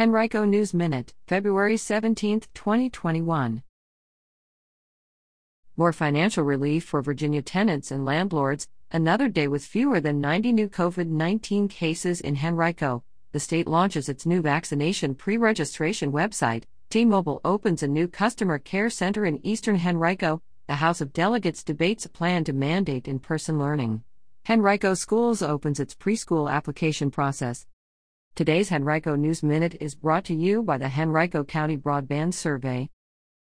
Henrico News Minute, February 17, 2021. More financial relief for Virginia tenants and landlords, another day with fewer than 90 new COVID 19 cases in Henrico. The state launches its new vaccination pre registration website. T Mobile opens a new customer care center in Eastern Henrico. The House of Delegates debates a plan to mandate in person learning. Henrico Schools opens its preschool application process. Today's Henrico News Minute is brought to you by the Henrico County Broadband Survey.